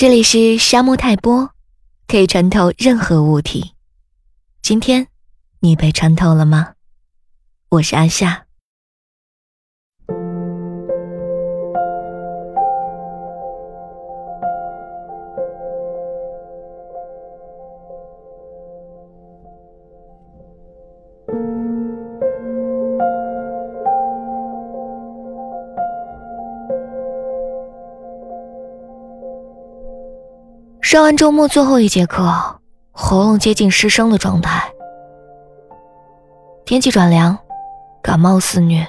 这里是沙漠泰波，可以穿透任何物体。今天你被穿透了吗？我是阿夏。上完周末最后一节课，喉咙接近失声的状态。天气转凉，感冒肆虐，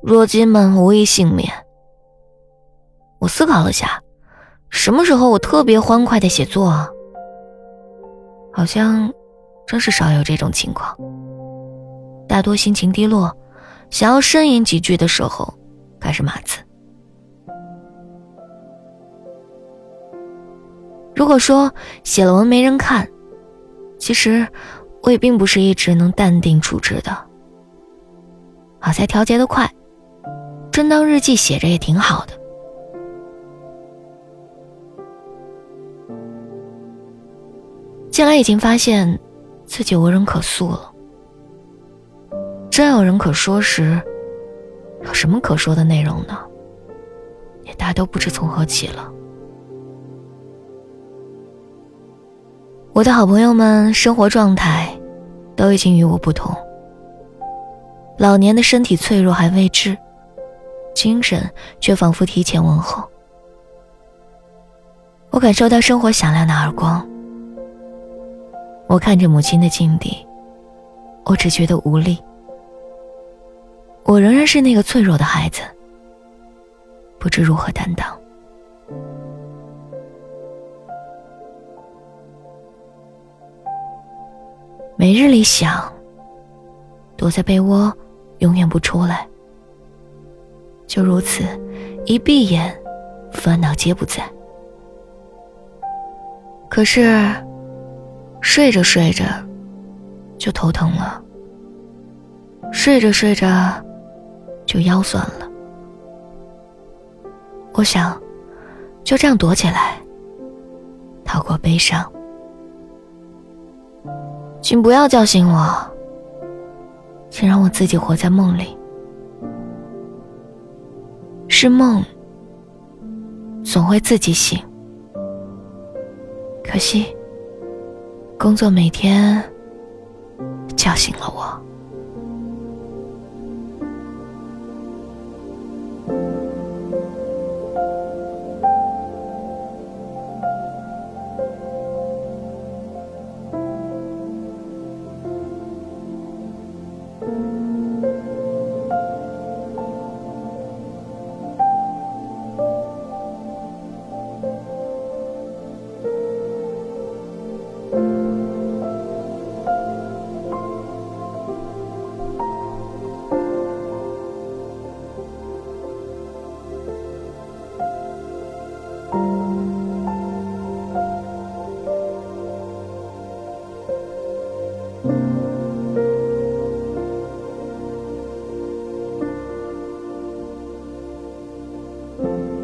弱鸡们无一幸免。我思考了下，什么时候我特别欢快的写作啊？好像真是少有这种情况。大多心情低落，想要呻吟几句的时候，开始码字。如果说写了文没人看，其实我也并不是一直能淡定处置的。好在调节的快，真当日记写着也挺好的。近来已经发现自己无人可诉了，真有人可说时，有什么可说的内容呢？也大都不知从何起了。我的好朋友们生活状态都已经与我不同，老年的身体脆弱还未知，精神却仿佛提前问候。我感受到生活响亮的耳光，我看着母亲的境地，我只觉得无力。我仍然是那个脆弱的孩子，不知如何担当。每日里想，躲在被窝，永远不出来。就如此，一闭眼，烦恼皆不在。可是，睡着睡着，就头疼了；睡着睡着，就腰酸了。我想，就这样躲起来，逃过悲伤。请不要叫醒我，请让我自己活在梦里。是梦，总会自己醒。可惜，工作每天叫醒了我。thank you